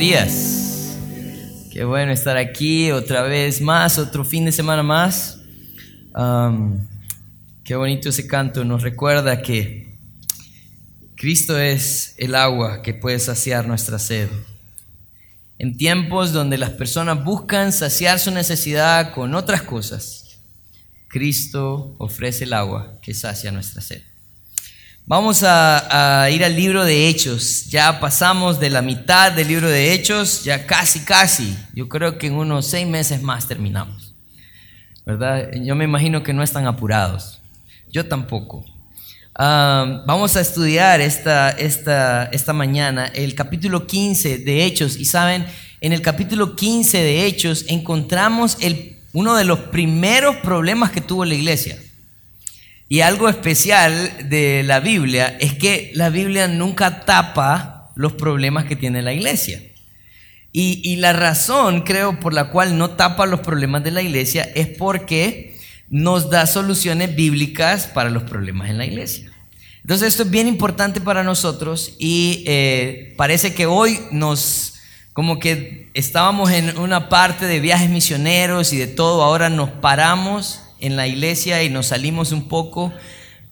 días. Qué bueno estar aquí otra vez más, otro fin de semana más. qué bonito ese canto, nos recuerda que Cristo es el agua que puede saciar nuestra sed. En tiempos donde las personas buscan saciar su necesidad con otras cosas, Cristo ofrece el agua que sacia nuestra sed. Vamos a, ir al libro de Hechos. Ya pasamos de la mitad del libro de Hechos, ya casi, casi. Yo creo que en unos seis meses más terminamos. ¿Verdad? Yo me imagino que no están apurados. Yo tampoco. Ah, vamos a estudiar esta, esta, esta mañana el capítulo 15 de Hechos. Y saben, en el capítulo 15 de Hechos encontramos el, uno de los primeros problemas que tuvo la iglesia. Y algo especial de la Biblia es que la Biblia nunca tapa los problemas que tiene la iglesia. Y, la razón, creo, por la cual no tapa los problemas de la iglesia es porque nos da soluciones bíblicas para los problemas en la iglesia. Entonces esto es bien importante para nosotros y eh, parece que hoy nos, como que estábamos en una parte de viajes misioneros y de todo, ahora nos paramos en la iglesia y nos salimos un poco,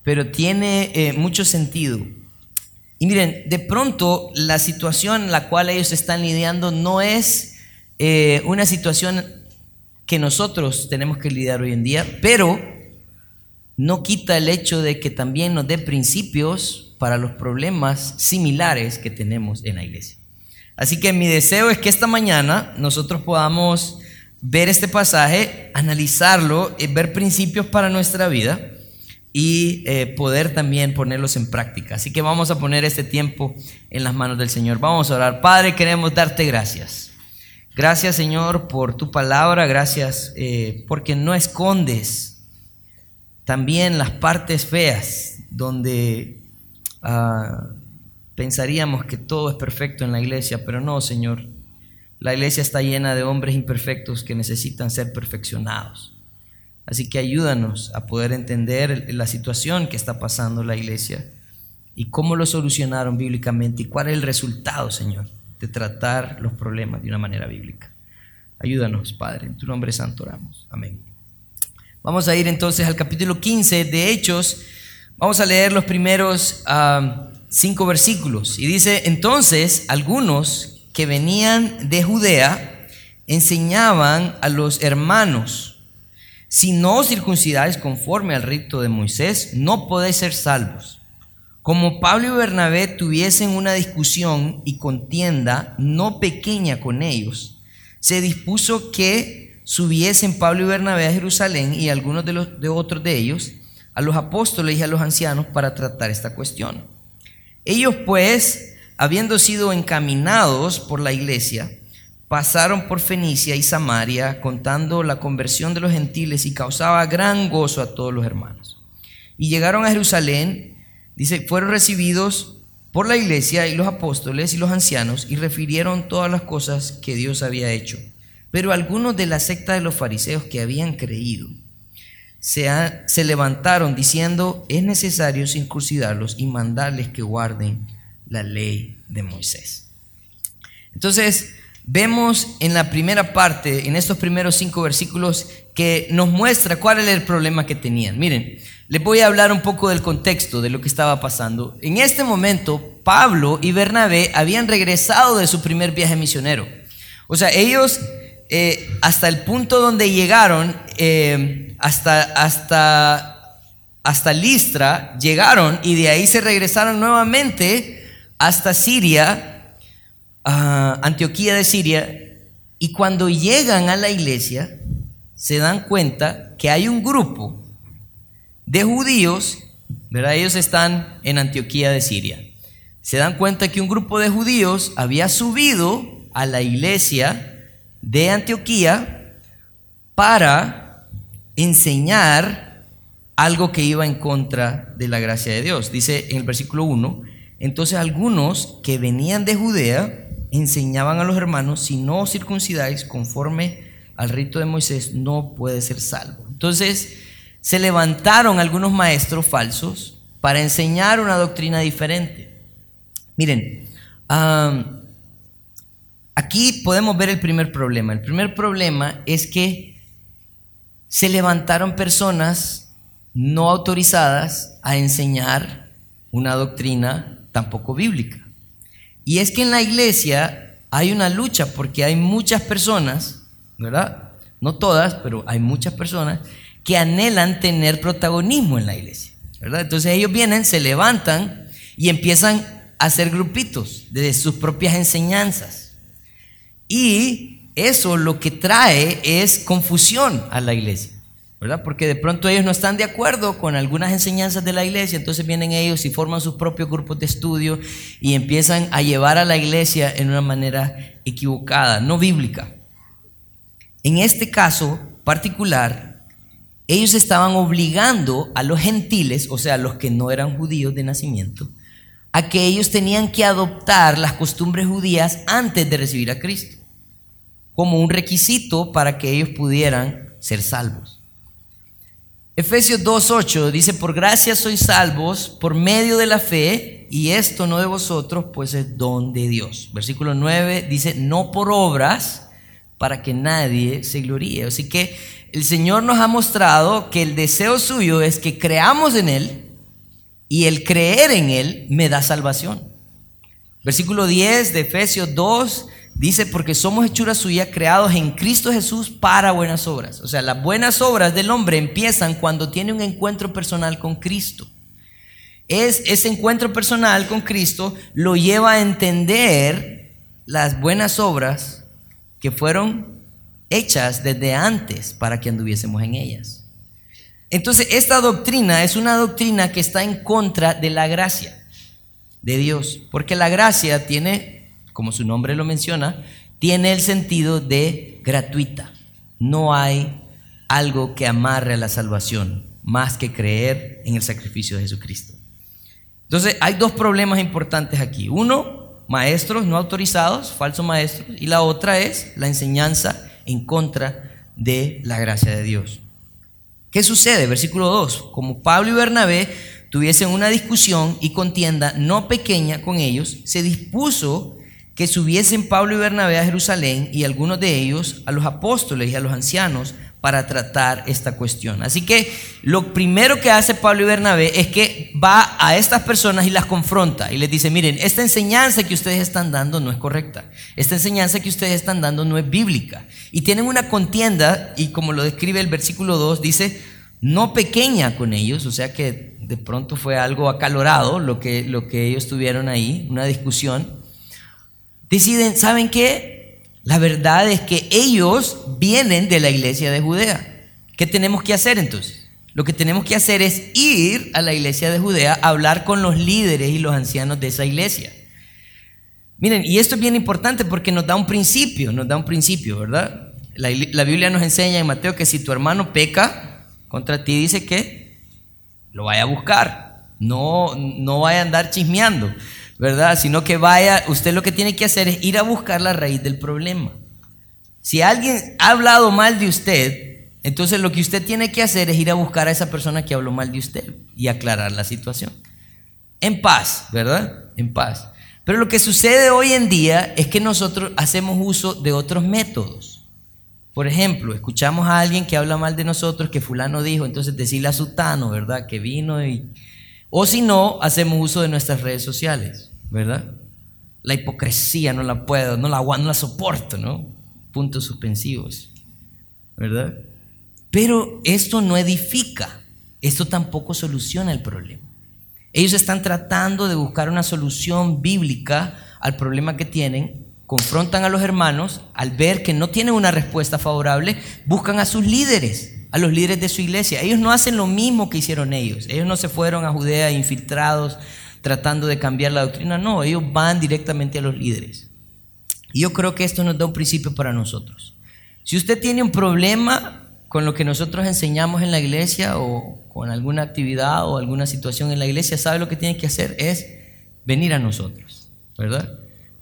pero tiene eh, mucho sentido. Y miren, de pronto la situación en la cual ellos están lidiando no es eh, una situación que nosotros tenemos que lidiar hoy en día, pero no quita el hecho de que también nos dé principios para los problemas similares que tenemos en la iglesia. Así que mi deseo es que esta mañana nosotros podamos ver este pasaje, analizarlo, eh, ver principios para nuestra vida y eh, poder también ponerlos en práctica. Así que vamos a poner este tiempo en las manos del Señor. Vamos a orar. Padre, queremos darte gracias. Gracias Señor por tu palabra, gracias eh, porque no escondes también las partes feas donde ah, pensaríamos que todo es perfecto en la iglesia, pero no Señor. La iglesia está llena de hombres imperfectos que necesitan ser perfeccionados. Así que ayúdanos a poder entender la situación que está pasando la iglesia y cómo lo solucionaron bíblicamente y cuál es el resultado, Señor, de tratar los problemas de una manera bíblica. Ayúdanos, Padre, en tu nombre santo oramos. Amén. Vamos a ir entonces al capítulo 15 de Hechos. Vamos a leer los primeros ah, cinco versículos. Y dice, entonces algunos que venían de Judea enseñaban a los hermanos, si no circuncidáis conforme al rito de Moisés, no podéis ser salvos. Como Pablo y Bernabé tuviesen una discusión y contienda no pequeña con ellos, se dispuso que subiesen Pablo y Bernabé a Jerusalén y algunos de, los, de otros de ellos, a los apóstoles y a los ancianos para tratar esta cuestión. Ellos pues habiendo sido encaminados por la iglesia, pasaron por Fenicia y Samaria contando la conversión de los gentiles y causaba gran gozo a todos los hermanos. Y llegaron a Jerusalén, dice, fueron recibidos por la iglesia y los apóstoles y los ancianos y refirieron todas las cosas que Dios había hecho. Pero algunos de la secta de los fariseos que habían creído se, se levantaron diciendo, es necesario circuncidarlos y mandarles que guarden la ley de Moisés. Entonces, vemos en la primera parte, en estos primeros cinco versículos, que nos muestra cuál era el problema que tenían. Miren, les voy a hablar un poco del contexto de lo que estaba pasando. En este momento, Pablo y Bernabé habían regresado de su primer viaje misionero. O sea, ellos eh, hasta el punto donde llegaron, eh, hasta, hasta, hasta Listra, llegaron y de ahí se regresaron nuevamente hasta Siria, Antioquía de Siria, y cuando llegan a la iglesia, se dan cuenta que hay un grupo de judíos, ¿verdad? Ellos están en Antioquía de Siria. Se dan cuenta que un grupo de judíos había subido a la iglesia de Antioquía para enseñar algo que iba en contra de la gracia de Dios. Dice en el versículo 1, entonces algunos que venían de Judea enseñaban a los hermanos, si no os circuncidáis conforme al rito de Moisés, no puede ser salvo. Entonces se levantaron algunos maestros falsos para enseñar una doctrina diferente. Miren, aquí podemos ver el primer problema. El primer problema es que se levantaron personas no autorizadas a enseñar una doctrina tampoco bíblica. Y es que en la iglesia hay una lucha porque hay muchas personas, ¿verdad? No todas, pero hay muchas personas que anhelan tener protagonismo en la iglesia, ¿verdad? Entonces ellos vienen, se levantan y empiezan a hacer grupitos de sus propias enseñanzas. Y eso lo que trae es confusión a la iglesia. Porque de pronto ellos no están de acuerdo con algunas enseñanzas de la iglesia, entonces vienen ellos y forman sus propios grupos de estudio y empiezan a llevar a la iglesia en una manera equivocada, no bíblica. En este caso particular, ellos estaban obligando a los gentiles, o sea, los que no eran judíos de nacimiento, a que ellos tenían que adoptar las costumbres judías antes de recibir a Cristo, como un requisito para que ellos pudieran ser salvos. Efesios 2.8 dice, por gracia sois salvos por medio de la fe, y esto no de vosotros, pues es don de Dios. Versículo 9 dice, no por obras, para que nadie se gloríe. Así que el Señor nos ha mostrado que el deseo suyo es que creamos en Él, y el creer en Él me da salvación. Versículo 10 de Efesios 2 Dice, porque somos hechura suya, creados en Cristo Jesús para buenas obras. O sea, las buenas obras del hombre empiezan cuando tiene un encuentro personal con Cristo. Es, ese encuentro personal con Cristo lo lleva a entender las buenas obras que fueron hechas desde antes para que anduviésemos en ellas. Entonces, esta doctrina es una doctrina que está en contra de la gracia de Dios, porque la gracia tiene como su nombre lo menciona, tiene el sentido de gratuita. No hay algo que amarre a la salvación más que creer en el sacrificio de Jesucristo. Entonces, hay dos problemas importantes aquí. Uno, maestros no autorizados, falsos maestros, y la otra es la enseñanza en contra de la gracia de Dios. ¿Qué sucede? Versículo 2. Como Pablo y Bernabé tuviesen una discusión y contienda no pequeña con ellos, se dispuso que subiesen Pablo y Bernabé a Jerusalén y algunos de ellos a los apóstoles y a los ancianos para tratar esta cuestión. Así que lo primero que hace Pablo y Bernabé es que va a estas personas y las confronta y les dice, miren, esta enseñanza que ustedes están dando no es correcta, esta enseñanza que ustedes están dando no es bíblica. Y tienen una contienda y como lo describe el versículo 2, dice, no pequeña con ellos, o sea que de pronto fue algo acalorado lo que, lo que ellos tuvieron ahí, una discusión deciden, ¿saben qué? La verdad es que ellos vienen de la iglesia de Judea. ¿Qué tenemos que hacer entonces? Lo que tenemos que hacer es ir a la iglesia de Judea a hablar con los líderes y los ancianos de esa iglesia. Miren, y esto es bien importante porque nos da un principio, nos da un principio, ¿verdad? La, la, Biblia nos enseña en Mateo que si tu hermano peca contra ti, dice que lo vaya a buscar, no, no vaya a andar chismeando. ¿Verdad? Sino que vaya, usted lo que tiene que hacer es ir a buscar la raíz del problema. Si alguien ha hablado mal de usted, entonces lo que usted tiene que hacer es ir a buscar a esa persona que habló mal de usted y aclarar la situación. En paz, ¿verdad? En paz. Pero lo que sucede hoy en día es que nosotros hacemos uso de otros métodos. Por ejemplo, escuchamos a alguien que habla mal de nosotros, que fulano dijo, entonces decirle a Sutano, ¿verdad? Que vino y... O si no, hacemos uso de nuestras redes sociales. ¿verdad? La hipocresía no la puedo, no la, no la soporto, ¿no? Puntos suspensivos, ¿verdad? Pero esto no edifica, esto tampoco soluciona el problema. Ellos están tratando de buscar una solución bíblica al problema que tienen, confrontan a los hermanos, al ver que no tienen una respuesta favorable, buscan a sus líderes, a los líderes de su iglesia. Ellos no hacen lo mismo que hicieron ellos. Ellos no se fueron a Judea infiltrados tratando de cambiar la doctrina, no, ellos van directamente a los líderes. Y yo creo que esto nos da un principio para nosotros. Si usted tiene un problema con lo que nosotros enseñamos en la iglesia o con alguna actividad o alguna situación en la iglesia, sabe lo que tiene que hacer es venir a nosotros, ¿verdad?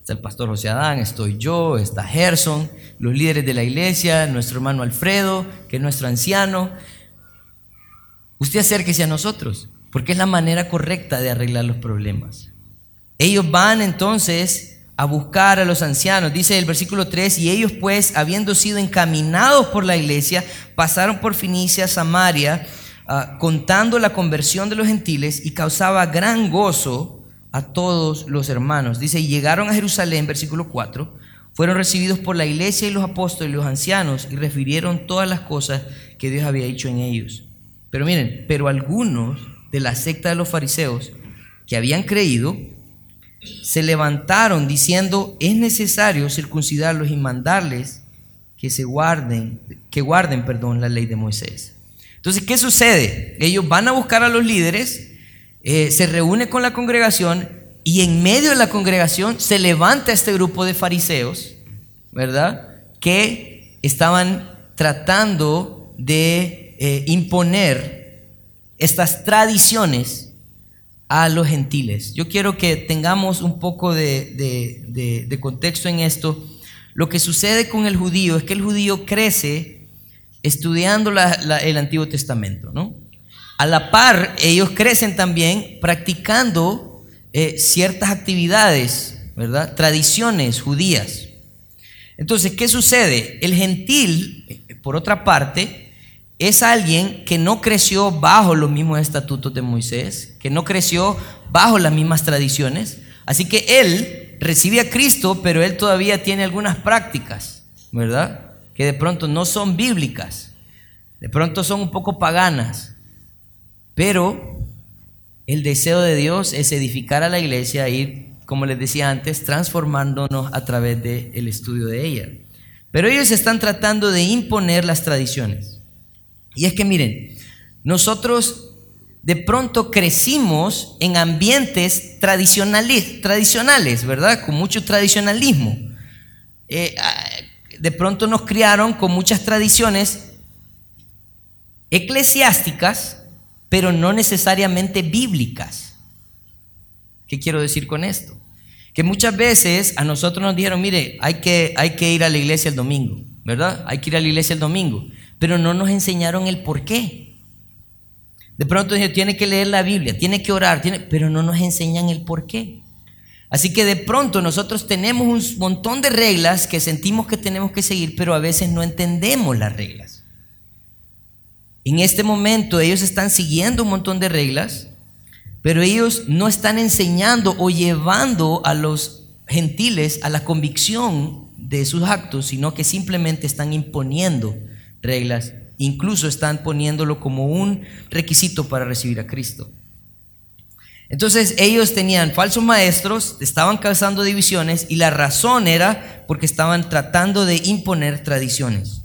Está el pastor José Adán, estoy yo, está Gerson, los líderes de la iglesia, nuestro hermano Alfredo, que es nuestro anciano. Usted acérquese a nosotros porque es la manera correcta de arreglar los problemas. Ellos van entonces a buscar a los ancianos. Dice el versículo 3, y ellos pues, habiendo sido encaminados por la iglesia, pasaron por Finicia, Samaria, ah, contando la conversión de los gentiles y causaba gran gozo a todos los hermanos. Dice, y llegaron a Jerusalén, versículo 4, fueron recibidos por la iglesia y los apóstoles y los ancianos y refirieron todas las cosas que Dios había hecho en ellos. Pero miren, pero algunos de la secta de los fariseos que habían creído, se levantaron diciendo, es necesario circuncidarlos y mandarles que se guarden, que guarden, perdón, la ley de Moisés. Entonces, ¿qué sucede? Ellos van a buscar a los líderes, eh, se reúnen con la congregación y en medio de la congregación se levanta este grupo de fariseos, ¿verdad? Que estaban tratando de eh, imponer estas tradiciones a los gentiles. Yo quiero que tengamos un poco de, contexto en esto. Lo que sucede con el judío es que el judío crece estudiando el Antiguo Testamento, ¿no? A la par, ellos crecen también practicando eh, ciertas actividades, ¿verdad? Tradiciones judías. Entonces, ¿qué sucede? El gentil, por otra parte, es alguien que no creció bajo los mismos estatutos de Moisés, que no creció bajo las mismas tradiciones. Así que él recibe a Cristo, pero él todavía tiene algunas prácticas, ¿verdad? Que de pronto no son bíblicas, de pronto son un poco paganas. Pero el deseo de Dios es edificar a la iglesia, ir, como les decía antes, transformándonos a través del estudio de ella. Pero ellos están tratando de imponer las tradiciones. Y es que miren, nosotros de pronto crecimos en ambientes tradicionales, tradicionales ¿verdad? Con mucho tradicionalismo. Eh, ah, de pronto nos criaron con muchas tradiciones eclesiásticas, pero no necesariamente bíblicas. ¿Qué quiero decir con esto? Que muchas veces a nosotros nos dijeron, mire, hay que, hay que ir a la iglesia el domingo, ¿verdad? Hay que ir a la iglesia el domingo pero no nos enseñaron el por qué. De pronto tiene que leer la Biblia, tiene que orar, tiene, pero no nos enseñan el por qué. Así que de pronto nosotros tenemos un montón de reglas que sentimos que tenemos que seguir, pero a veces no entendemos las reglas. En este momento ellos están siguiendo un montón de reglas, pero ellos no están enseñando o llevando a los gentiles a la convicción de sus actos, sino que simplemente están imponiendo reglas, incluso están poniéndolo como un requisito para recibir a Cristo. Entonces ellos tenían falsos maestros, estaban causando divisiones y la razón era porque estaban tratando de imponer tradiciones.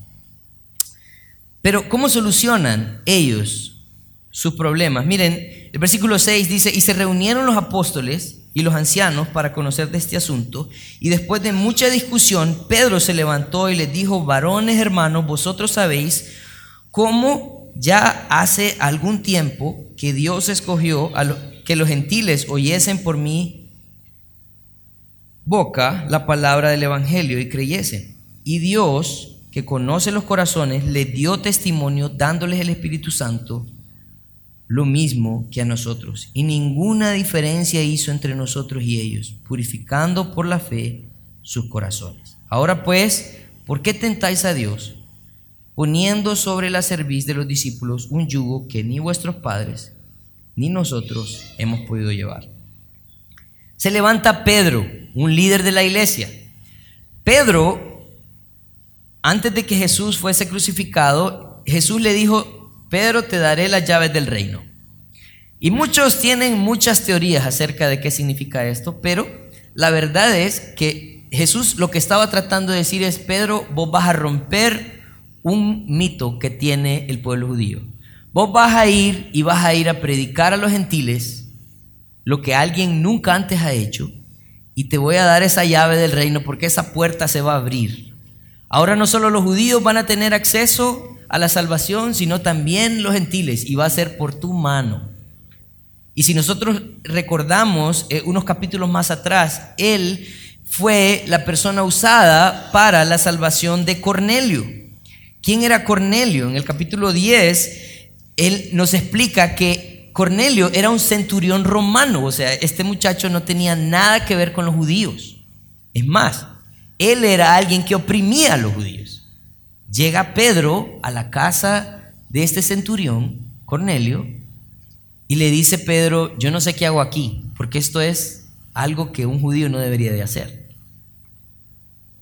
Pero ¿cómo solucionan ellos sus problemas? Miren, el versículo 6 dice, y se reunieron los apóstoles y los ancianos para conocer de este asunto. Y después de mucha discusión, Pedro se levantó y les dijo, varones hermanos, vosotros sabéis cómo ya hace algún tiempo que Dios escogió a que los gentiles oyesen por mi boca la palabra del Evangelio y creyesen. Y Dios, que conoce los corazones, les dio testimonio dándoles el Espíritu Santo lo mismo que a nosotros, y ninguna diferencia hizo entre nosotros y ellos, purificando por la fe sus corazones. Ahora pues, ¿por qué tentáis a Dios, poniendo sobre la cerviz de los discípulos un yugo que ni vuestros padres ni nosotros hemos podido llevar? Se levanta Pedro, un líder de la iglesia. Pedro, antes de que Jesús fuese crucificado, Jesús le dijo, Pedro, te daré las llaves del reino. Y muchos tienen muchas teorías acerca de qué significa esto, pero la verdad es que Jesús lo que estaba tratando de decir es, Pedro, vos vas a romper un mito que tiene el pueblo judío. Vos vas a ir y vas a ir a predicar a los gentiles lo que alguien nunca antes ha hecho y te voy a dar esa llave del reino porque esa puerta se va a abrir. Ahora no solo los judíos van a tener acceso a la salvación, sino también los gentiles, y va a ser por tu mano. Y si nosotros recordamos eh, unos capítulos más atrás, Él fue la persona usada para la salvación de Cornelio. ¿Quién era Cornelio? En el capítulo 10, Él nos explica que Cornelio era un centurión romano, o sea, este muchacho no tenía nada que ver con los judíos. Es más, él era alguien que oprimía a los judíos. Llega Pedro a la casa de este centurión, Cornelio, y le dice Pedro, yo no sé qué hago aquí, porque esto es algo que un judío no debería de hacer.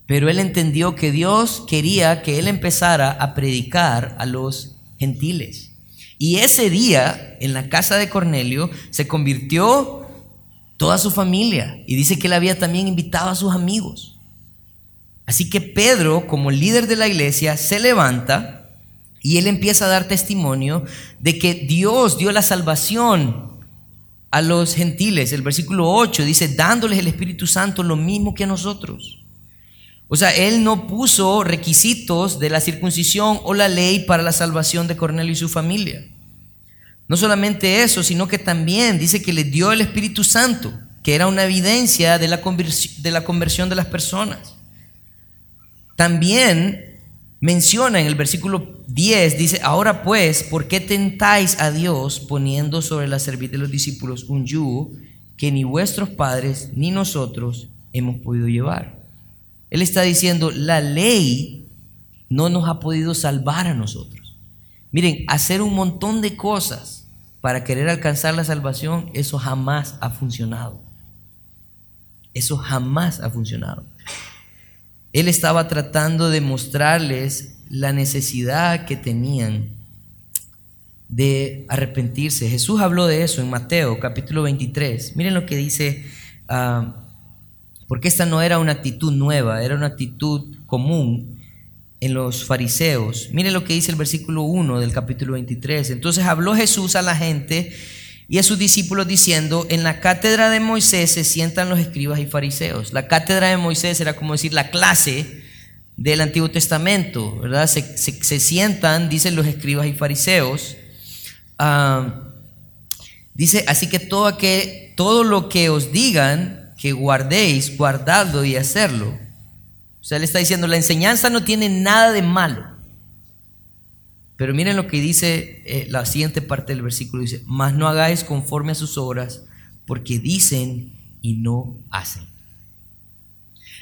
Pero él entendió que Dios quería que él empezara a predicar a los gentiles. Y ese día, en la casa de Cornelio, se convirtió toda su familia. Y dice que él había también invitado a sus amigos. Así que Pedro, como líder de la iglesia, se levanta y él empieza a dar testimonio de que Dios dio la salvación a los gentiles. El versículo 8 dice, dándoles el Espíritu Santo lo mismo que a nosotros. O sea, él no puso requisitos de la circuncisión o la ley para la salvación de Cornelio y su familia. No solamente eso, sino que también dice que le dio el Espíritu Santo, que era una evidencia de la, de la conversión de las personas. También menciona en el versículo 10, dice, ahora pues, ¿por qué tentáis a Dios poniendo sobre la cerviz de los discípulos un yugo que ni vuestros padres ni nosotros hemos podido llevar? Él está diciendo, la ley no nos ha podido salvar a nosotros. Miren, hacer un montón de cosas para querer alcanzar la salvación, eso jamás ha funcionado. Eso jamás ha funcionado. Él estaba tratando de mostrarles la necesidad que tenían de arrepentirse. Jesús habló de eso en Mateo capítulo 23. Miren lo que dice, ah, porque esta no era una actitud nueva, era una actitud común en los fariseos. Miren lo que dice el versículo 1 del capítulo 23. Entonces habló Jesús a la gente y a sus discípulos diciendo, en la cátedra de Moisés se sientan los escribas y fariseos. La cátedra de Moisés era como decir la clase del Antiguo Testamento, ¿verdad? Se, sientan, dicen los escribas y fariseos. Ah, dice, así que todo, que todo lo que os digan que guardéis, guardadlo y hacerlo. O sea, le está diciendo, la enseñanza no tiene nada de malo. Pero miren lo que dice eh, la siguiente parte del versículo. Dice, mas no hagáis conforme a sus obras, porque dicen y no hacen.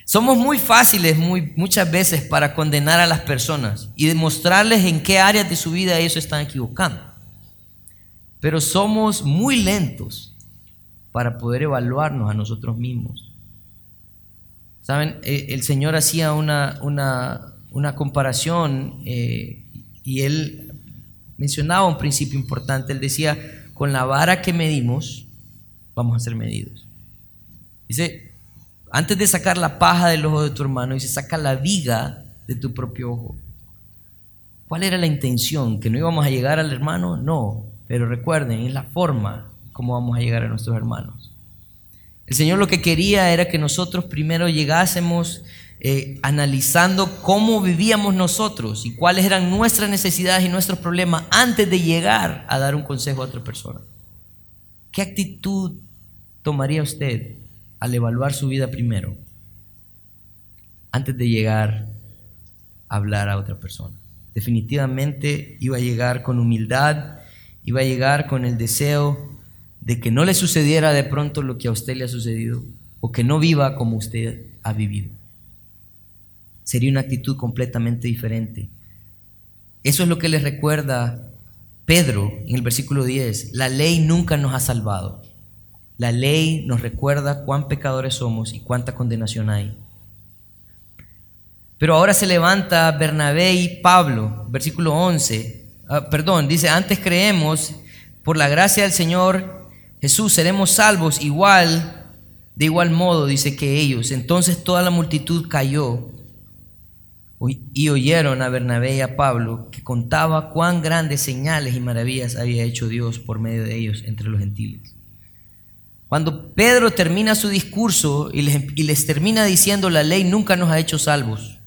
Somos muy fáciles muy, muchas veces para condenar a las personas y demostrarles en qué áreas de su vida ellos están equivocando. Pero somos muy lentos para poder evaluarnos a nosotros mismos. Saben, eh, el Señor hacía una, una, una comparación eh, y él mencionaba un principio importante. Él decía, con la vara que medimos, vamos a ser medidos. Dice, antes de sacar la paja del ojo de tu hermano, dice, saca la viga de tu propio ojo. ¿Cuál era la intención? ¿Que no íbamos a llegar al hermano? No, pero recuerden, es la forma como vamos a llegar a nuestros hermanos. El Señor lo que quería era que nosotros primero llegásemos eh, analizando cómo vivíamos nosotros y cuáles eran nuestras necesidades y nuestros problemas antes de llegar a dar un consejo a otra persona. ¿Qué actitud tomaría usted al evaluar su vida primero antes de llegar a hablar a otra persona? Definitivamente iba a llegar con humildad, iba a llegar con el deseo de que no le sucediera de pronto lo que a usted le ha sucedido o que no viva como usted ha vivido sería una actitud completamente diferente. Eso es lo que les recuerda Pedro en el versículo 10. La ley nunca nos ha salvado. La ley nos recuerda cuán pecadores somos y cuánta condenación hay. Pero ahora se levanta Bernabé y Pablo, versículo 11. Ah, perdón, dice, antes creemos, por la gracia del Señor Jesús seremos salvos igual, de igual modo, dice que ellos. Entonces toda la multitud cayó y oyeron a Bernabé y a Pablo que contaba cuán grandes señales y maravillas había hecho Dios por medio de ellos entre los gentiles. Cuando Pedro termina su discurso y les, termina diciendo la ley nunca nos ha hecho salvos,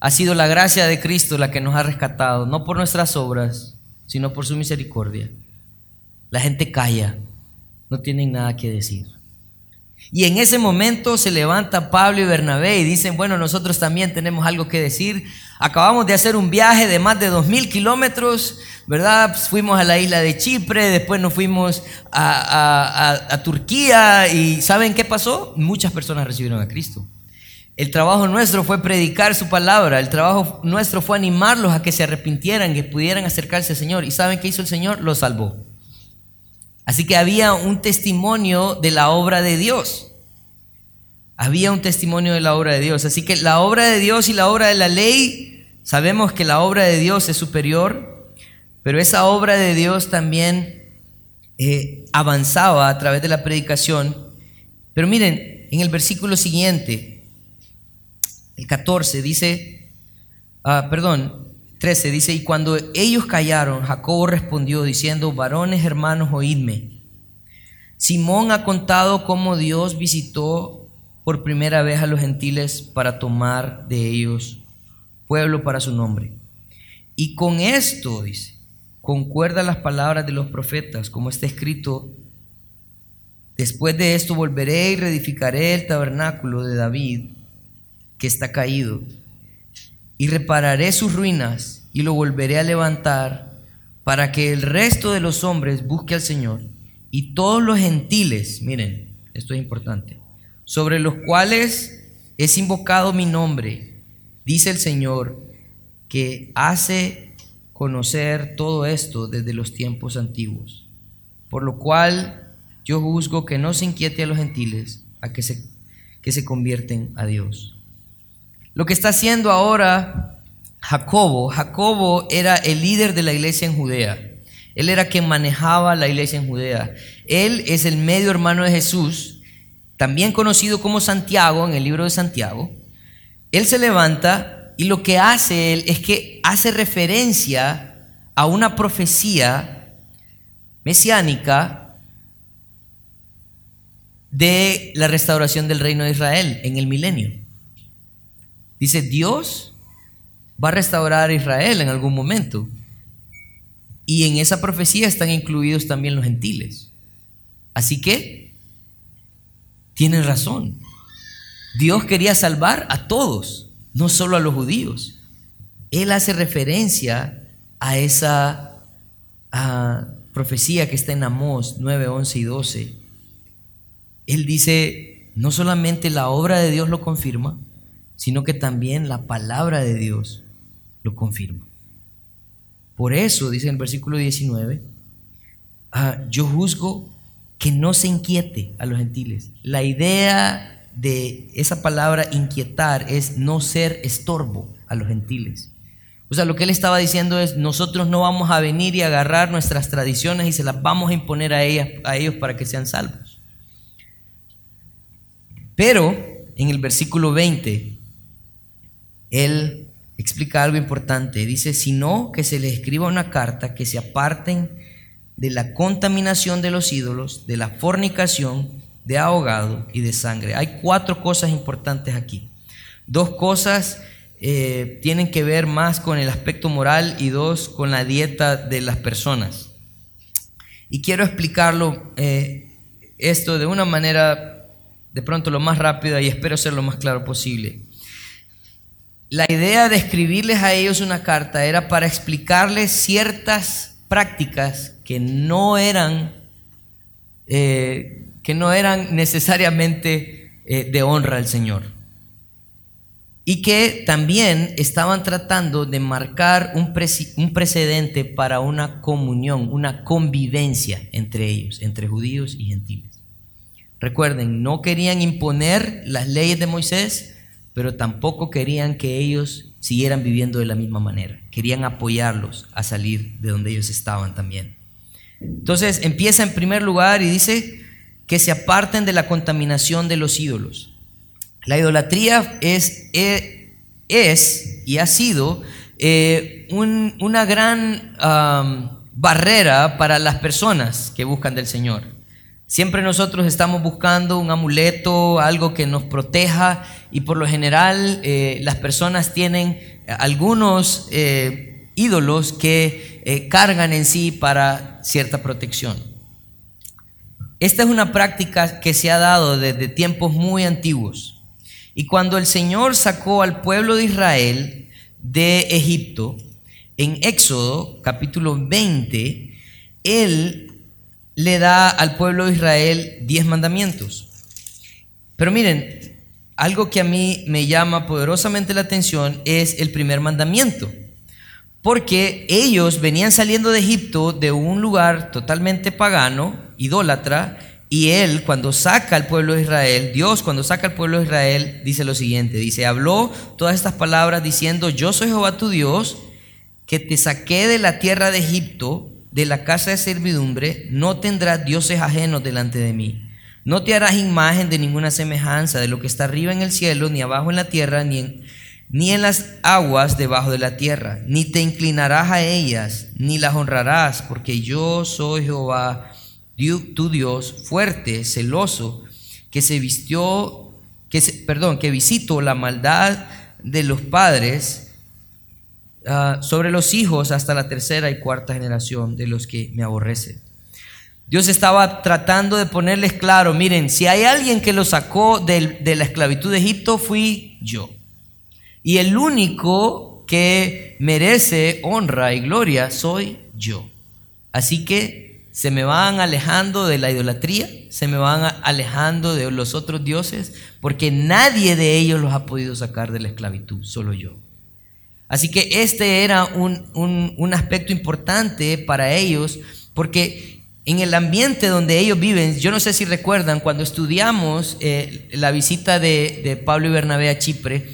ha sido la gracia de Cristo la que nos ha rescatado, no por nuestras obras, sino por su misericordia. La gente calla, no tienen nada que decir. Y en ese momento se levanta Pablo y Bernabé y dicen, bueno, nosotros también tenemos algo que decir. Acabamos de hacer un viaje de más de dos mil kilómetros, ¿verdad? fuimos a la isla de Chipre, después nos fuimos a, a Turquía y ¿saben qué pasó? Muchas personas recibieron a Cristo. El trabajo nuestro fue predicar su palabra, el trabajo nuestro fue animarlos a que se arrepintieran, que pudieran acercarse al Señor. ¿Y saben qué hizo el Señor? Los salvó. Así que había un testimonio de la obra de Dios. Había un testimonio de la obra de Dios. Así que la obra de Dios y la obra de la ley, sabemos que la obra de Dios es superior, pero esa obra de Dios también eh, avanzaba a través de la predicación. Pero miren, en el versículo siguiente, el 14, dice, ah, perdón, 13 dice, y cuando ellos callaron, Jacobo respondió diciendo, varones hermanos, oídme. Simón ha contado cómo Dios visitó por primera vez a los gentiles para tomar de ellos pueblo para su nombre. Y con esto, dice, concuerda las palabras de los profetas, como está escrito, después de esto volveré y reedificaré el tabernáculo de David, que está caído y repararé sus ruinas y lo volveré a levantar para que el resto de los hombres busque al Señor y todos los gentiles, miren, esto es importante, sobre los cuales es invocado mi nombre, dice el Señor, que hace conocer todo esto desde los tiempos antiguos. Por lo cual yo juzgo que no se inquiete a los gentiles a que se, que se convierten a Dios. Lo que está haciendo ahora Jacobo, Jacobo era el líder de la iglesia en Judea. Él era quien manejaba la iglesia en Judea. Él es el medio hermano de Jesús, también conocido como Santiago en el libro de Santiago. Él se levanta y lo que hace él es que hace referencia a una profecía mesiánica de la restauración del reino de Israel en el milenio. Dice, Dios va a restaurar a Israel en algún momento. Y en esa profecía están incluidos también los gentiles. Así que, tienen razón. Dios quería salvar a todos, no solo a los judíos. Él hace referencia a esa profecía que está en Amós 9, 11 y 12. Él dice, no solamente la obra de Dios lo confirma, sino que también la palabra de Dios lo confirma. Por eso, dice en el versículo 19, ah, yo juzgo que no se inquiete a los gentiles. La idea de esa palabra inquietar es no ser estorbo a los gentiles. O sea, lo que él estaba diciendo es, nosotros no vamos a venir y agarrar nuestras tradiciones y se las vamos a imponer a, ellas, a ellos para que sean salvos. Pero en el versículo 20 él explica algo importante. Dice, sino que se les escriba una carta que se aparten de la contaminación de los ídolos, de la fornicación, de ahogado y de sangre. Hay cuatro cosas importantes aquí. Dos cosas eh, tienen que ver más con el aspecto moral y dos con la dieta de las personas. Y quiero explicarlo eh, esto de una manera de pronto lo más rápida y espero ser lo más claro posible. La idea de escribirles a ellos una carta era para explicarles ciertas prácticas que no eran, eh, que no eran necesariamente eh, de honra al Señor. Y que también estaban tratando de marcar un, un precedente para una comunión, una convivencia entre ellos, entre judíos y gentiles. Recuerden, no querían imponer las leyes de Moisés, pero tampoco querían que ellos siguieran viviendo de la misma manera. Querían apoyarlos a salir de donde ellos estaban también. Entonces empieza en primer lugar y dice que se aparten de la contaminación de los ídolos. La idolatría es, e, es, y ha sido eh, una gran barrera para las personas que buscan del Señor. Siempre nosotros estamos buscando un amuleto, algo que nos proteja y por lo general eh, las personas tienen algunos eh, ídolos que eh, cargan en sí para cierta protección. esta es una práctica que se ha dado desde tiempos muy antiguos. Y cuando el Señor sacó al pueblo de Israel de Egipto, en Éxodo capítulo 20, Él le da al pueblo de Israel diez mandamientos. Pero miren, algo que a mí me llama poderosamente la atención es el primer mandamiento. Porque ellos venían saliendo de Egipto de un lugar totalmente pagano, idólatra, y él cuando saca al pueblo de Israel, Dios cuando saca al pueblo de Israel, dice lo siguiente, dice, habló todas estas palabras diciendo, yo soy Jehová tu Dios, que te saqué de la tierra de Egipto, de la casa de servidumbre, no tendrás dioses ajenos delante de mí. No te harás imagen de ninguna semejanza de lo que está arriba en el cielo, ni abajo en la tierra, ni en, las aguas debajo de la tierra, ni te inclinarás a ellas, ni las honrarás, porque yo soy Jehová, tu Dios, fuerte, celoso, que se vistió, que perdón, que visito la maldad de los padres ah, sobre los hijos hasta la tercera y cuarta generación de los que me aborrecen. Dios estaba tratando de ponerles claro, miren, si hay alguien que lo sacó de, la esclavitud de Egipto, fui yo. Y el único que merece honra y gloria soy yo. Así que se me van alejando de la idolatría, se me van alejando de los otros dioses, porque nadie de ellos los ha podido sacar de la esclavitud, solo yo. Así que este era un aspecto importante para ellos, porque en el ambiente donde ellos viven, yo no sé si recuerdan, cuando estudiamos eh, la visita de, Pablo y Bernabé a Chipre,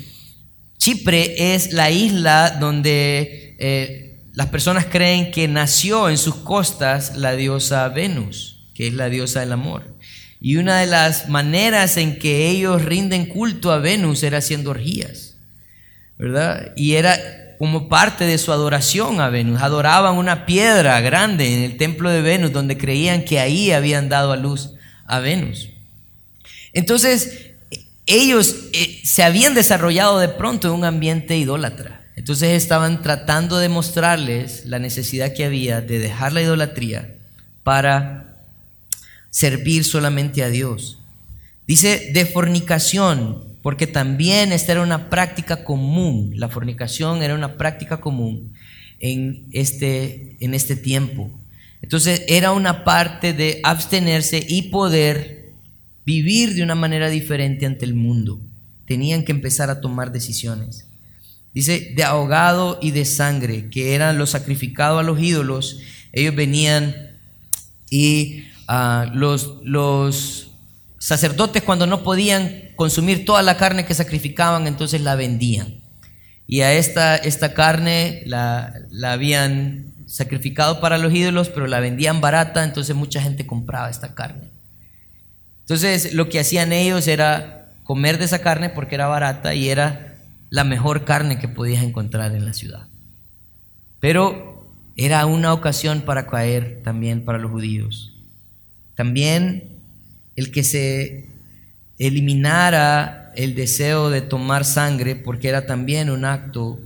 Chipre es la isla donde eh, las personas creen que nació en sus costas la diosa Venus, que es la diosa del amor. Y una de las maneras en que ellos rinden culto a Venus era haciendo orgías, ¿verdad? Y era como parte de su adoración a Venus. Adoraban una piedra grande en el templo de Venus donde creían que ahí habían dado a luz a Venus. Entonces, ellos eh, se habían desarrollado de pronto en un ambiente idólatra. Entonces estaban tratando de mostrarles la necesidad que había de dejar la idolatría para servir solamente a Dios. Dice de fornicación, porque también esta era una práctica común, la fornicación era una práctica común en este, en este tiempo. Entonces era una parte de abstenerse y poder vivir de una manera diferente ante el mundo. Tenían que empezar a tomar decisiones. Dice, de ahogado y de sangre, que eran los sacrificados a los ídolos. Ellos venían y ah, los, los sacerdotes cuando no podían consumir toda la carne que sacrificaban, entonces la vendían. Y a esta, esta carne la, la habían sacrificado para los ídolos, pero la vendían barata, entonces mucha gente compraba esta carne. Entonces lo que hacían ellos era comer de esa carne porque era barata y era la mejor carne que podías encontrar en la ciudad. Pero era una ocasión para caer también para los judíos. También el que se eliminara el deseo de tomar sangre, porque era también un acto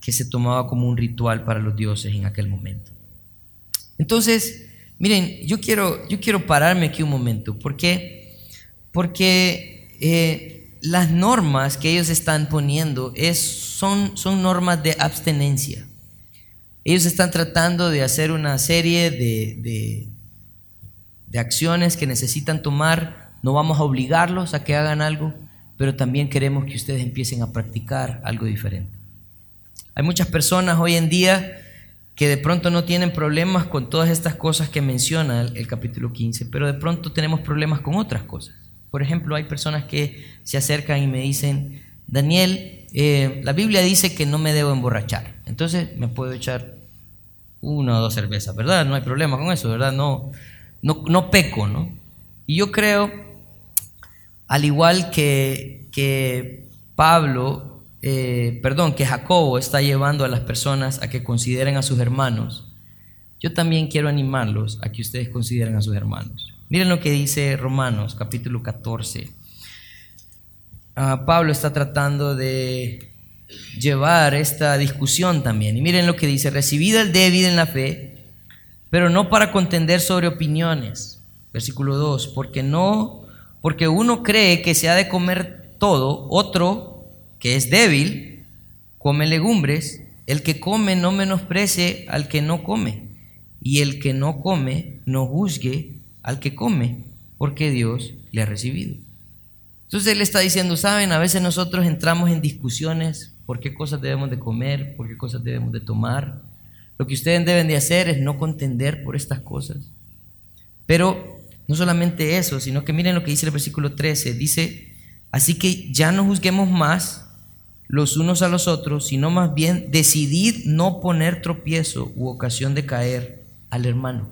que se tomaba como un ritual para los dioses en aquel momento. Entonces, miren, yo quiero, yo quiero pararme aquí un momento, porque, porque eh, las normas que ellos están poniendo es, son, son normas de abstenencia. Ellos están tratando de hacer una serie de, de, de acciones que necesitan tomar no vamos a obligarlos a que hagan algo, pero también queremos que ustedes empiecen a practicar algo diferente. Hay muchas personas hoy en día que de pronto no tienen problemas con todas estas cosas que menciona el, capítulo 15, pero de pronto tenemos problemas con otras cosas. Por ejemplo, hay personas que se acercan y me dicen, Daniel, eh, la Biblia dice que no me debo emborrachar, entonces me puedo echar una o dos cervezas, ¿verdad? No hay problema con eso, ¿verdad? No, no, no peco, ¿no? Y yo creo al igual que, que Pablo, eh, perdón, que Jacobo está llevando a las personas a que consideren a sus hermanos, yo también quiero animarlos a que ustedes consideren a sus hermanos. Miren lo que dice Romanos capítulo 14. Ah, Pablo está tratando de llevar esta discusión también. Y miren lo que dice, recibida el débil en la fe, pero no para contender sobre opiniones versículo 2, porque no, porque uno cree que se ha de comer todo, otro que es débil, come legumbres, el que come no menosprecie al que no come, y el que no come no juzgue al que come, porque Dios le ha recibido. Entonces él está diciendo, saben, a veces nosotros entramos en discusiones por qué cosas debemos de comer, por qué cosas debemos de tomar. Lo que ustedes deben de hacer es no contender por estas cosas. Pero no solamente eso, sino que miren lo que dice el versículo 13. Dice, así que ya no juzguemos más los unos a los otros, sino más bien decidid no poner tropiezo u ocasión de caer al hermano.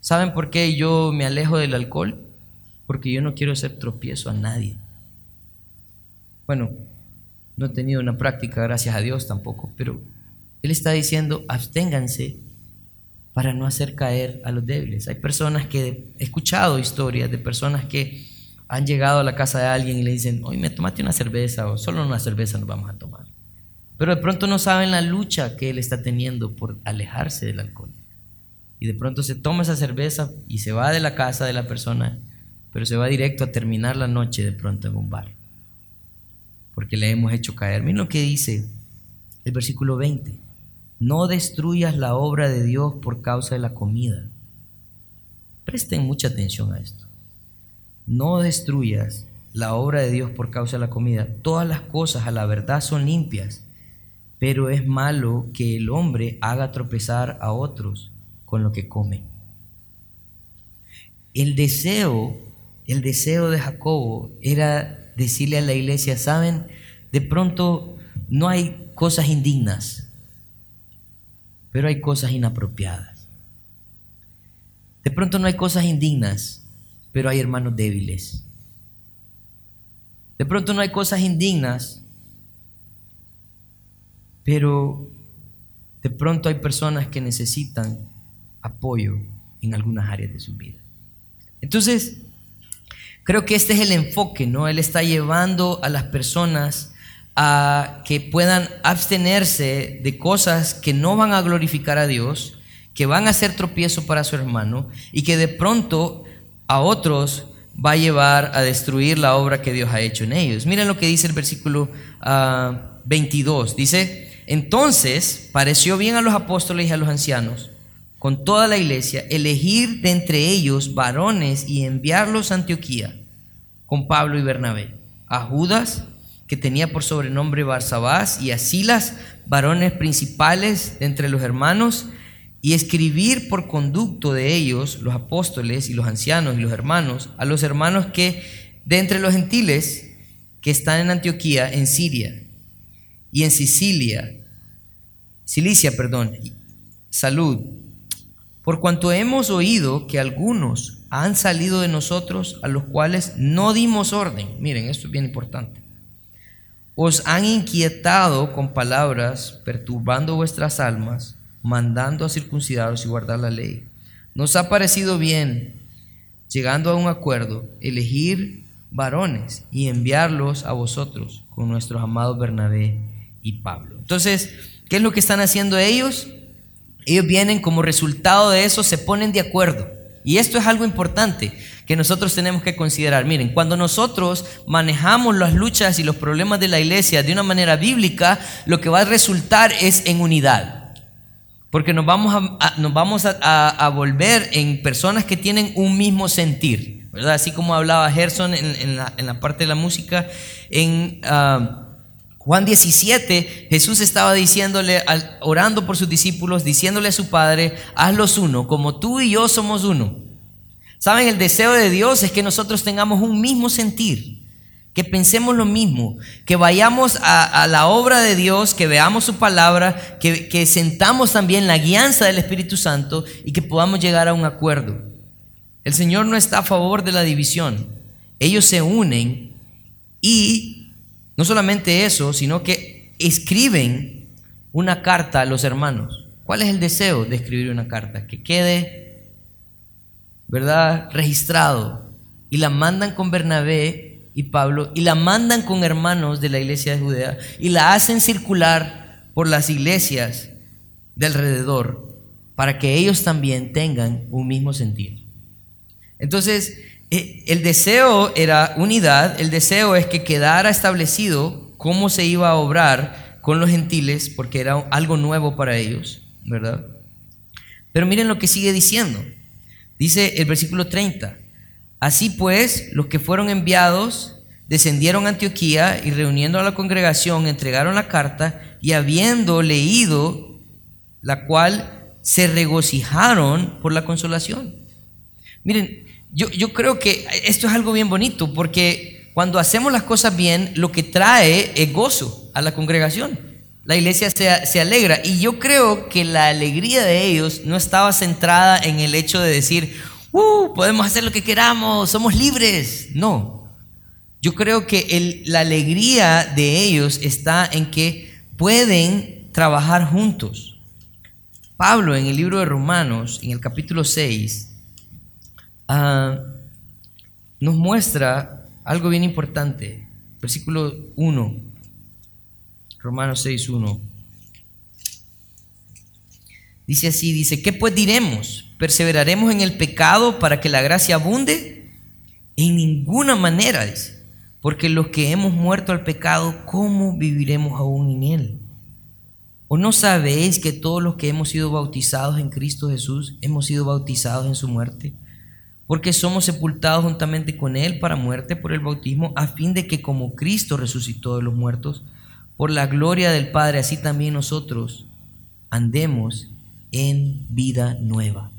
¿Saben por qué yo me alejo del alcohol? Porque yo no quiero hacer tropiezo a nadie. Bueno, no he tenido una práctica, gracias a Dios tampoco, pero Él está diciendo, absténganse para no hacer caer a los débiles. Hay personas que he escuchado historias de personas que han llegado a la casa de alguien y le dicen, hoy me tomaste una cerveza o solo una cerveza nos vamos a tomar. Pero de pronto no saben la lucha que él está teniendo por alejarse del alcohol. Y de pronto se toma esa cerveza y se va de la casa de la persona, pero se va directo a terminar la noche de pronto en un bar. Porque le hemos hecho caer. Miren lo que dice el versículo 20. No destruyas la obra de Dios por causa de la comida. Presten mucha atención a esto no destruyas la obra de Dios por causa de la comida. Todas las cosas a la verdad son limpias, pero es malo que el hombre haga tropezar a otros con lo que come. El deseo, el deseo de Jacobo era decirle a la iglesia, saben, de pronto no hay cosas indignas, pero hay cosas inapropiadas. De pronto no hay cosas indignas, pero hay hermanos débiles. De pronto no hay cosas indignas, pero de pronto hay personas que necesitan apoyo en algunas áreas de su vida. Entonces, creo que este es el enfoque, ¿no? Él está llevando a las personas a que puedan abstenerse de cosas que no van a glorificar a Dios, que van a ser tropiezo para su hermano y que de pronto a otros va a llevar a destruir la obra que Dios ha hecho en ellos. Miren lo que dice el versículo 22. Ah, dice, entonces pareció bien a los apóstoles y a los ancianos, con toda la iglesia, elegir de entre ellos varones y enviarlos a Antioquía con Pablo y Bernabé, a Judas, que tenía por sobrenombre Barsabás, y a Silas, varones principales entre los hermanos, y escribir por conducto de ellos, los apóstoles y los ancianos y los hermanos, a los hermanos que de entre los gentiles que están en Antioquía, en Siria y en Sicilia, Cilicia, perdón, salud, por cuanto hemos oído que algunos han salido de nosotros a los cuales no dimos orden. Miren, esto es bien importante. Os han inquietado con palabras, perturbando vuestras almas mandando a circuncidaros y guardar la ley. Nos ha parecido bien, llegando a un acuerdo, elegir varones y enviarlos a vosotros con nuestros amados Bernabé y Pablo. Entonces, ¿qué es lo que están haciendo ellos? Ellos vienen como resultado de eso, se ponen de acuerdo. Y esto es algo importante que nosotros tenemos que considerar. Miren, cuando nosotros manejamos las luchas y los problemas de la iglesia de una manera bíblica, lo que va a resultar es en unidad. Porque nos vamos a, nos vamos a, volver en personas que tienen un mismo sentir, ¿verdad? Así como hablaba Gerson en, la, parte de la música, en ah, Juan 17, Jesús estaba diciéndole, orando por sus discípulos, diciéndole a su Padre, hazlos uno, como tú y yo somos uno. ¿Saben? El deseo de Dios es que nosotros tengamos un mismo sentir que pensemos lo mismo, que vayamos a, la obra de Dios, que veamos su palabra, que, que sentamos también la guianza del Espíritu Santo y que podamos llegar a un acuerdo. El Señor no está a favor de la división. Ellos se unen y no solamente eso, sino que escriben una carta a los hermanos. ¿Cuál es el deseo de escribir una carta? Que quede, ¿verdad?, registrado. Y la mandan con Bernabé y Pablo y la mandan con hermanos de la iglesia de Judea y la hacen circular por las iglesias de alrededor para que ellos también tengan un mismo sentir. Entonces, eh, el deseo era unidad, el deseo es que quedara establecido cómo se iba a obrar con los gentiles, porque era algo nuevo para ellos, ¿verdad? Pero miren lo que sigue diciendo. Dice el versículo 30. Así pues, los que fueron enviados descendieron a Antioquía y reuniendo a la congregación entregaron la carta y habiendo leído la cual se regocijaron por la consolación. Miren, yo, creo que esto es algo bien bonito porque cuando hacemos las cosas bien, lo que trae es gozo a la congregación. La iglesia se, se, alegra. Y yo creo que la alegría de ellos no estaba centrada en el hecho de decir, uh, podemos hacer lo que queramos, somos libres. No. Yo creo que la alegría de ellos está en que pueden trabajar juntos. Pablo en el libro de Romanos, en el capítulo 6, Ah, nos muestra algo bien importante. Versículo 1, Romanos 6, 1. Dice así, dice, ¿qué pues diremos? ¿Perseveraremos en el pecado para que la gracia abunde? En ninguna manera, dice, porque los que hemos muerto al pecado, ¿cómo viviremos aún en él? ¿O no sabéis que todos los que hemos sido bautizados en Cristo Jesús hemos sido bautizados en su muerte? porque somos sepultados juntamente con Él para muerte por el bautismo, a fin de que como Cristo resucitó de los muertos, por la gloria del Padre, así también nosotros andemos en vida nueva.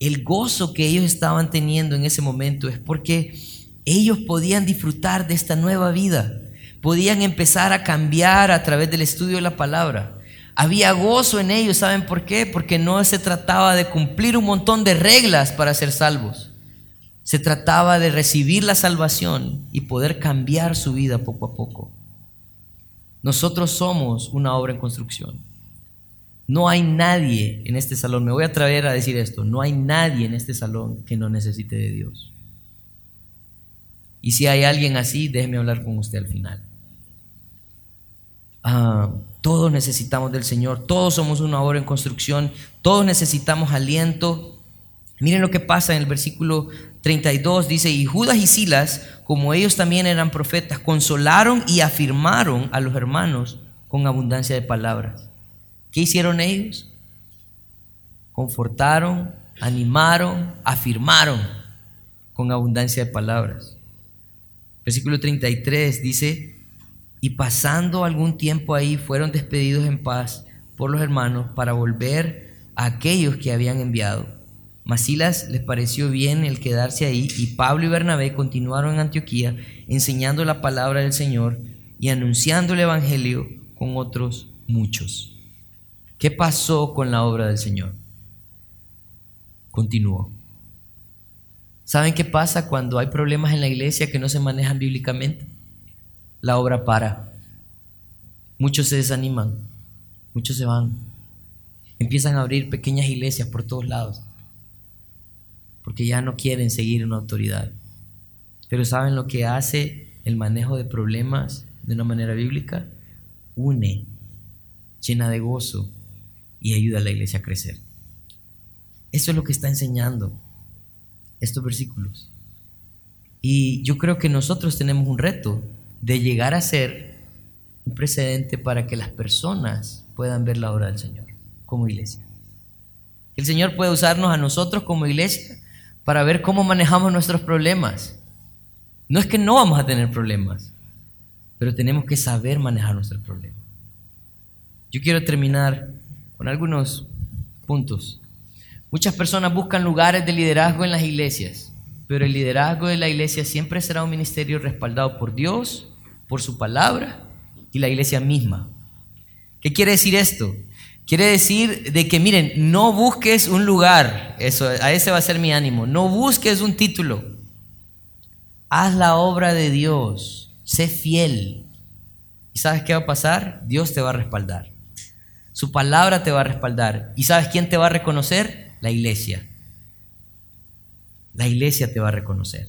El gozo que ellos estaban teniendo en ese momento es porque ellos podían disfrutar de esta nueva vida, podían empezar a cambiar a través del estudio de la palabra. Había gozo en ellos, ¿saben por qué? Porque no se trataba de cumplir un montón de reglas para ser salvos. Se trataba de recibir la salvación y poder cambiar su vida poco a poco. Nosotros somos una obra en construcción. No hay nadie en este salón, me voy a atrever a decir esto, no hay nadie en este salón que no necesite de Dios. Y si hay alguien así, déjeme hablar con usted al final. Ah, todos necesitamos del Señor, todos somos una obra en construcción, todos necesitamos aliento. Miren lo que pasa en el versículo 32, dice, y Judas y Silas, como ellos también eran profetas, consolaron y afirmaron a los hermanos con abundancia de palabras. ¿Qué hicieron ellos? Confortaron, animaron, afirmaron con abundancia de palabras. Versículo 33 dice, y pasando algún tiempo ahí fueron despedidos en paz por los hermanos para volver a aquellos que habían enviado. Masilas les pareció bien el quedarse ahí y Pablo y Bernabé continuaron en Antioquía enseñando la palabra del Señor y anunciando el Evangelio con otros muchos. ¿Qué pasó con la obra del Señor? Continuó. ¿Saben qué pasa cuando hay problemas en la iglesia que no se manejan bíblicamente? la obra para. Muchos se desaniman, muchos se van. Empiezan a abrir pequeñas iglesias por todos lados, porque ya no quieren seguir una autoridad. Pero ¿saben lo que hace el manejo de problemas de una manera bíblica? Une, llena de gozo y ayuda a la iglesia a crecer. Eso es lo que está enseñando estos versículos. Y yo creo que nosotros tenemos un reto de llegar a ser un precedente para que las personas puedan ver la obra del Señor como iglesia. El Señor puede usarnos a nosotros como iglesia para ver cómo manejamos nuestros problemas. No es que no vamos a tener problemas, pero tenemos que saber manejar nuestros problemas. Yo quiero terminar con algunos puntos. Muchas personas buscan lugares de liderazgo en las iglesias, pero el liderazgo de la iglesia siempre será un ministerio respaldado por Dios por su palabra y la iglesia misma. ¿Qué quiere decir esto? Quiere decir de que, miren, no busques un lugar, eso, a ese va a ser mi ánimo, no busques un título. Haz la obra de Dios, sé fiel. ¿Y sabes qué va a pasar? Dios te va a respaldar. Su palabra te va a respaldar. ¿Y sabes quién te va a reconocer? La iglesia. La iglesia te va a reconocer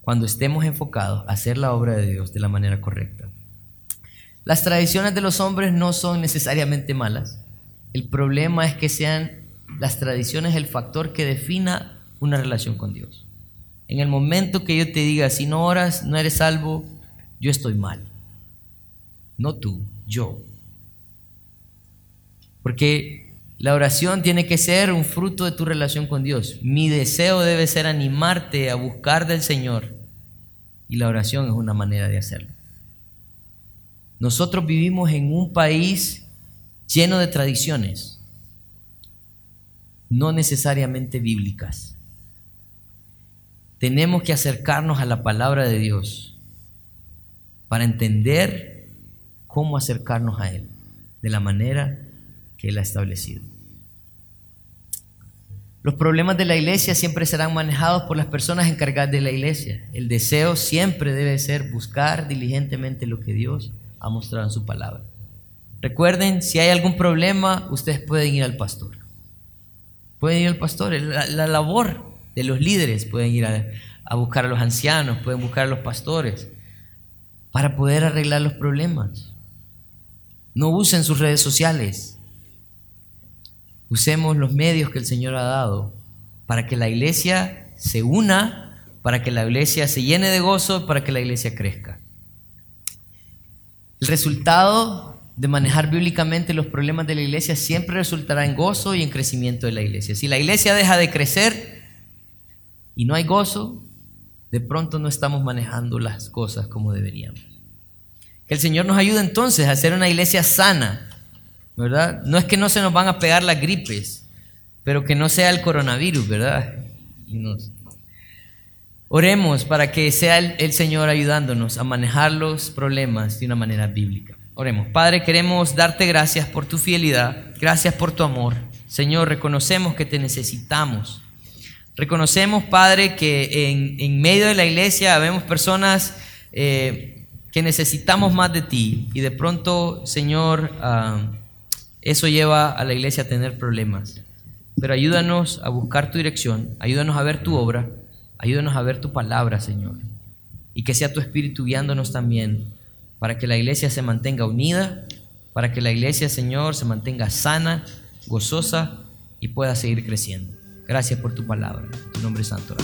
cuando estemos enfocados a hacer la obra de Dios de la manera correcta. Las tradiciones de los hombres no son necesariamente malas. El problema es que sean las tradiciones el factor que defina una relación con Dios. En el momento que yo te diga, si no oras, no eres salvo, yo estoy mal. No tú, yo. Porque la oración tiene que ser un fruto de tu relación con Dios. Mi deseo debe ser animarte a buscar del Señor. Y la oración es una manera de hacerlo. Nosotros vivimos en un país lleno de tradiciones, no necesariamente bíblicas. Tenemos que acercarnos a la palabra de Dios para entender cómo acercarnos a Él de la manera que Él ha establecido. Los problemas de la iglesia siempre serán manejados por las personas encargadas de la iglesia. El deseo siempre debe ser buscar diligentemente lo que Dios ha mostrado en su palabra. Recuerden, si hay algún problema, ustedes pueden ir al pastor. Pueden ir al pastor, la, la labor de los líderes, pueden ir a, a buscar a los ancianos, pueden buscar a los pastores, para poder arreglar los problemas. No usen sus redes sociales. Usemos los medios que el Señor ha dado para que la iglesia se una, para que la iglesia se llene de gozo, para que la iglesia crezca. El resultado de manejar bíblicamente los problemas de la iglesia siempre resultará en gozo y en crecimiento de la iglesia. Si la iglesia deja de crecer y no hay gozo, de pronto no estamos manejando las cosas como deberíamos. Que el Señor nos ayude entonces a hacer una iglesia sana, ¿verdad? No es que no se nos van a pegar las gripes, pero que no sea el coronavirus, ¿verdad? Y nos, Oremos para que sea el, Señor ayudándonos a manejar los problemas de una manera bíblica. Oremos. Padre, queremos darte gracias por tu fidelidad, gracias por tu amor. Señor, reconocemos que te necesitamos. Reconocemos, Padre, que en, medio de la iglesia vemos personas eh, que necesitamos más de ti y de pronto, Señor, ah, eso lleva a la iglesia a tener problemas. Pero ayúdanos a buscar tu dirección, ayúdanos a ver tu obra Ayúdanos a ver tu palabra, Señor. Y que sea tu espíritu guiándonos también para que la iglesia se mantenga unida, para que la iglesia, Señor, se mantenga sana, gozosa y pueda seguir creciendo. Gracias por tu palabra. En tu nombre santo.